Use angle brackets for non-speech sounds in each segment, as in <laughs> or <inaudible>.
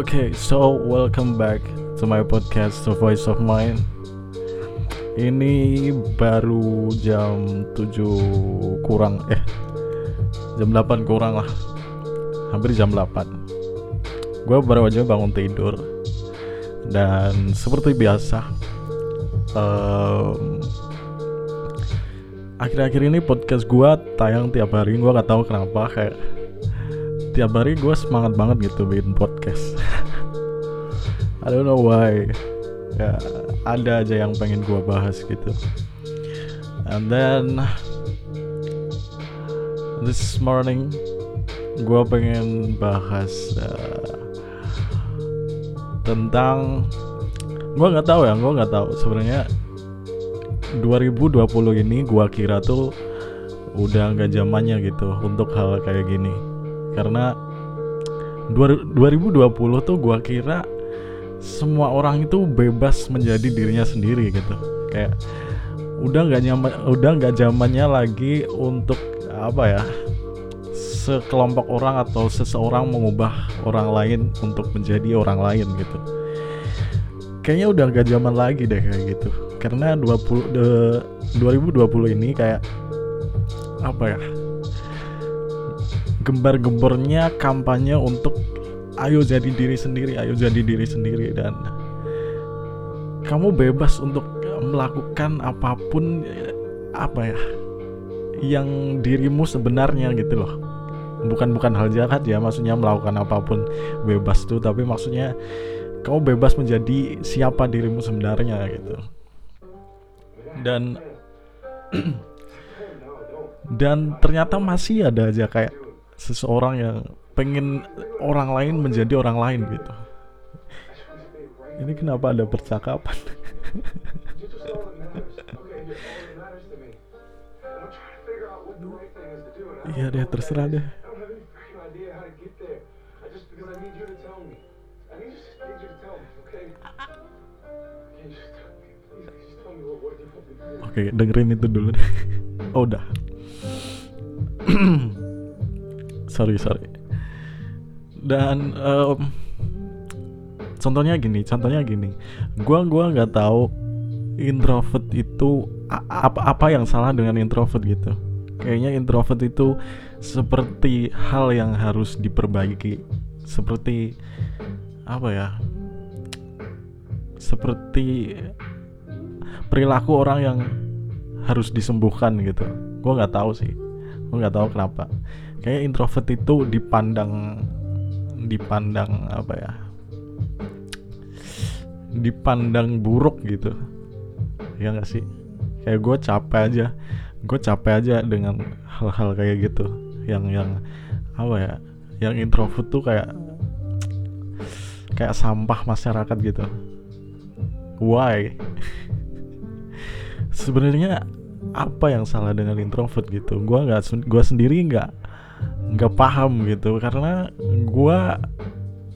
Okay, so welcome back to my podcast The Voice of Mine. Ini baru jam 7 kurang eh jam 8 kurang lah. Hampir jam 8. Gue baru aja bangun tidur. Dan seperti biasa um, akhir-akhir ini podcast gue tayang tiap hari gue gak tahu kenapa kayak tiap hari gue semangat banget gitu bikin podcast I don't know why. Ya ada aja yang pengen gue bahas gitu. And then this morning gue pengen bahas uh, tentang gue nggak tahu ya gue nggak tahu. Sebenarnya 2020 ini gue kira tuh udah nggak zamannya gitu untuk hal kayak gini. Karena 2020 tuh gua kira semua orang itu bebas menjadi dirinya sendiri gitu. Kayak udah nggak nyaman udah nggak zamannya lagi untuk apa ya sekelompok orang atau seseorang mengubah orang lain untuk menjadi orang lain gitu. Kayaknya udah nggak zaman lagi deh kayak gitu. Karena 20 de, 2020 ini kayak apa ya gembar-gembornya kampanye untuk ayo jadi diri sendiri, ayo jadi diri sendiri dan kamu bebas untuk melakukan apa pun apa ya yang dirimu sebenarnya gitu loh. Bukan bukan hal jahat ya, maksudnya melakukan apa pun bebas tuh, tapi maksudnya kamu bebas menjadi siapa dirimu sebenarnya gitu. Dan <clears throat> dan ternyata masih ada aja kayak seseorang yang pengen orang lain menjadi orang lain gitu ini kenapa ada percakapan iya deh terserah deh Oke, dengerin itu dulu deh. Oh, udah. <coughs> sorry sorry dan um, contohnya gini contohnya gini. Gua gua nggak tahu introvert itu apa apa yang salah dengan introvert gitu. Kayaknya introvert itu seperti hal yang harus diperbaiki. Seperti apa ya seperti perilaku orang yang harus disembuhkan gitu. Gue nggak tahu sih. Gue nggak tahu kenapa. Kayak introvert itu dipandang dipandang apa ya? Dipandang buruk gitu. Ya gak sih? Kayak gue capek aja. Gue capek aja dengan hal-hal kayak gitu. Yang yang apa ya? Yang introvert tuh kayak kayak sampah masyarakat gitu. Why? <laughs> Sebenarnya apa yang salah dengan introvert gitu? Gue nggak gue sendiri nggak nggak paham gitu. Karena gue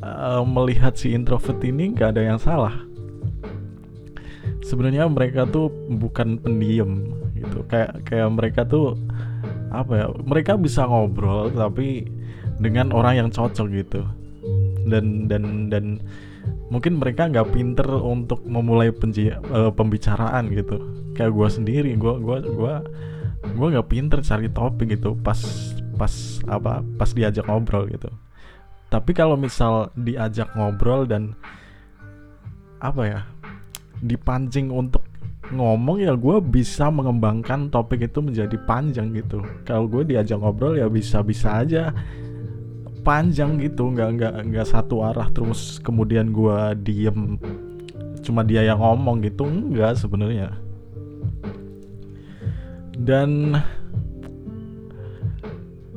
uh, melihat si introvert ini nggak ada yang salah. Sebenarnya mereka tuh bukan pendiam gitu. Kayak kayak mereka tuh apa ya mereka bisa ngobrol tapi dengan orang yang cocok gitu. Dan dan dan mungkin mereka nggak pinter untuk memulai penji, uh, pembicaraan gitu. Kayak gue sendiri gue gua gua gue nggak pinter cari topik gitu. Pas pas apa pas diajak ngobrol gitu. Tapi kalau misal diajak ngobrol dan apa ya dipancing untuk ngomong ya gue bisa mengembangkan topik itu menjadi panjang gitu. Kalau gue diajak ngobrol ya bisa bisa aja panjang gitu. Nggak nggak nggak satu arah terus kemudian gue diem cuma dia yang ngomong gitu. Enggak sebenarnya. Dan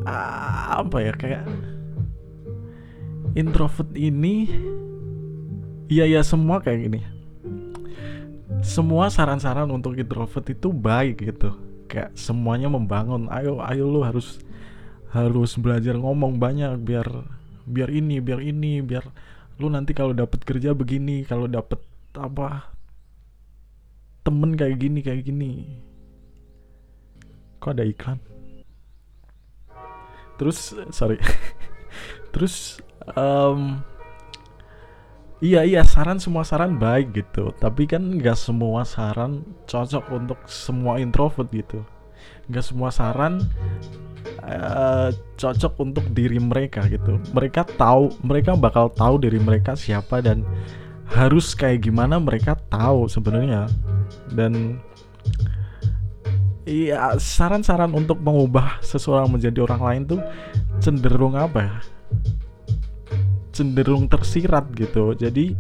apa ya kayak introvert ini iya ya semua kayak gini. Semua saran-saran untuk introvert itu baik gitu. Kayak semuanya membangun ayo ayo lu harus harus belajar ngomong banyak biar biar ini biar ini biar lu nanti kalau dapat kerja begini kalau dapat apa temen kayak gini kayak gini. Kok ada iklan terus sorry. <laughs> Terus um, iya iya saran semua saran baik gitu. Tapi kan nggak semua saran cocok untuk semua introvert gitu. Nggak semua saran uh, cocok untuk diri mereka gitu. Mereka tahu mereka bakal tahu diri mereka siapa dan harus kayak gimana mereka tahu sebenarnya. Dan Iya, saran-saran untuk mengubah seseorang menjadi orang lain tuh cenderung apa ya? Cenderung tersirat gitu. Jadi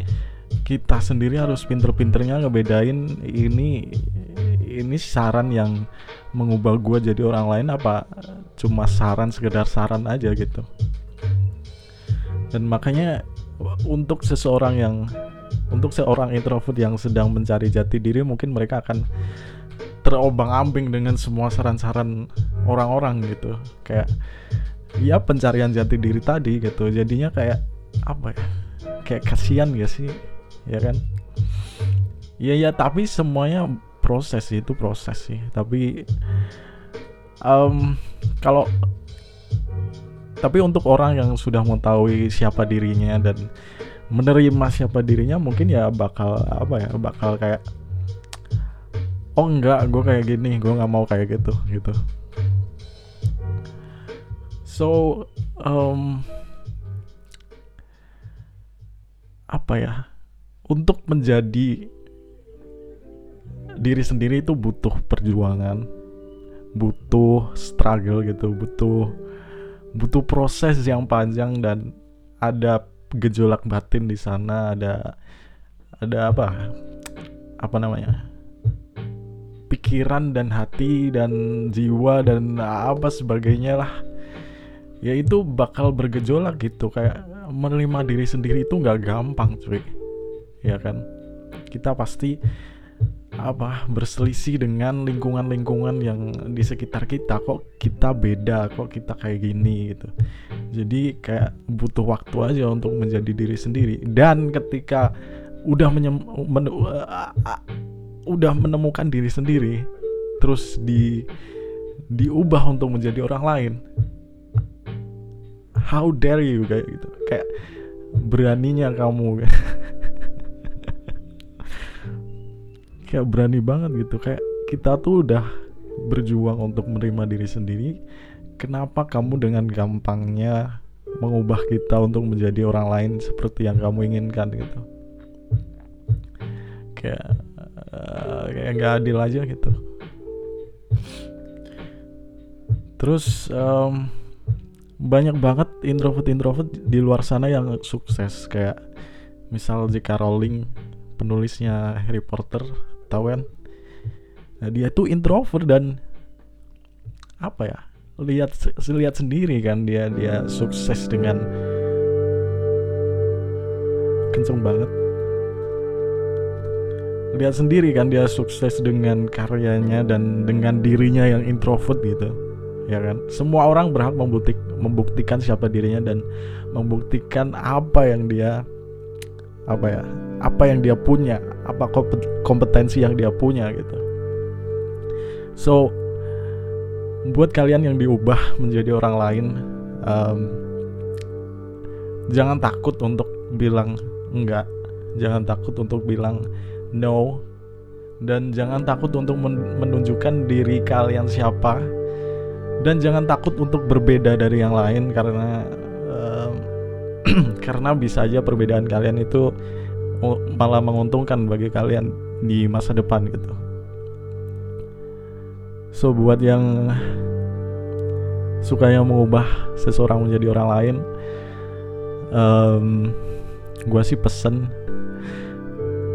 kita sendiri harus pinter-pinternya ngebedain ini ini saran yang mengubah gue jadi orang lain apa cuma saran sekedar saran aja gitu. Dan makanya untuk seseorang yang untuk seorang introvert yang sedang mencari jati diri mungkin mereka akan terobang-ambing dengan semua saran-saran orang-orang gitu. Kayak ya pencarian jati diri tadi gitu. Jadinya kayak apa ya? Kayak kasihan gak sih? Ya kan? Ya ya tapi semuanya proses itu proses sih. Tapi um, kalau tapi untuk orang yang sudah mengetahui siapa dirinya dan menerima siapa dirinya mungkin ya bakal apa ya bakal kayak oh enggak gue kayak gini gue nggak mau kayak gitu gitu. So um, apa ya? Untuk menjadi diri sendiri itu butuh perjuangan butuh struggle gitu butuh butuh proses yang panjang dan ada gejolak batin di sana ada ada apa? Apa namanya pikiran dan hati dan jiwa dan apa sebagainya lah. Ya itu bakal bergejolak gitu kayak menerima diri sendiri itu nggak gampang cuy. Ya kan? Kita pasti apa berselisih dengan lingkungan-lingkungan yang di sekitar kita. Kok kita beda? Kok kita kayak gini gitu? Jadi kayak butuh waktu aja untuk menjadi diri sendiri. Dan ketika udah menyem, men, uh, uh, udah menemukan diri sendiri terus di diubah untuk menjadi orang lain. How dare you kayak gitu. Kayak beraninya kamu. <laughs> Kayak berani banget gitu. Kayak kita tuh udah berjuang untuk menerima diri sendiri. Kenapa kamu dengan gampangnya mengubah kita untuk menjadi orang lain seperti yang kamu inginkan gitu? Kayak uh, kayak nggak adil aja gitu. Terus um, banyak banget introvert-introvert di luar sana yang sukses. Kayak misal J.K. Rowling penulisnya Harry Potter tahu kan? Nah, dia tuh introvert dan apa ya? Lihat lihat sendiri kan dia dia sukses dengan kenceng banget lihat sendiri kan dia sukses dengan karyanya dan dengan dirinya yang introvert gitu ya kan? Semua orang berhak membuktik, membuktikan siapa dirinya dan membuktikan apa yang dia apa ya apa yang dia punya apa kompetensi yang dia punya gitu. So buat kalian yang diubah menjadi orang lain um, jangan takut untuk bilang enggak. Jangan takut untuk bilang no dan jangan takut untuk menunjukkan diri kalian siapa dan jangan takut untuk berbeda dari yang lain karena uh, <clears throat> karena bisa aja perbedaan kalian itu malah menguntungkan bagi kalian di masa depan gitu. So buat yang suka yang mengubah seseorang menjadi orang lain, um, gue sih pesen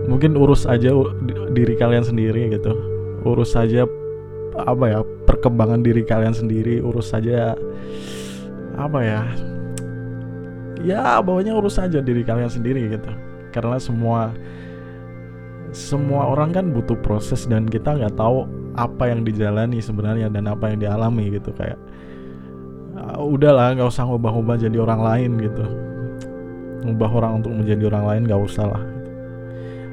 mungkin urus aja diri kalian sendiri gitu. Urus saja apa ya perkembangan diri kalian sendiri urus saja apa ya ya bawahnya urus saja diri kalian sendiri gitu. Karena semua semua orang kan butuh proses dan kita nggak tahu apa yang dijalani sebenarnya dan apa yang dialami gitu. Kayak uh, udahlah nggak usah ngubah-ngubah jadi orang lain gitu. Ngubah orang untuk menjadi orang lain nggak usah lah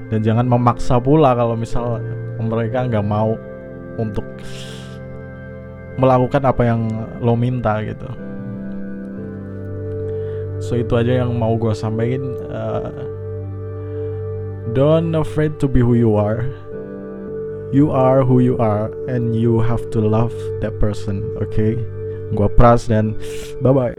dan jangan memaksa pula kalau misal mereka nggak mau untuk melakukan apa yang lo minta gitu. So itu aja yang mau gue sampaikan. Uh, don't afraid to be who you are. You are who you are and you have to love that person oke okay? gua pras dan bye bye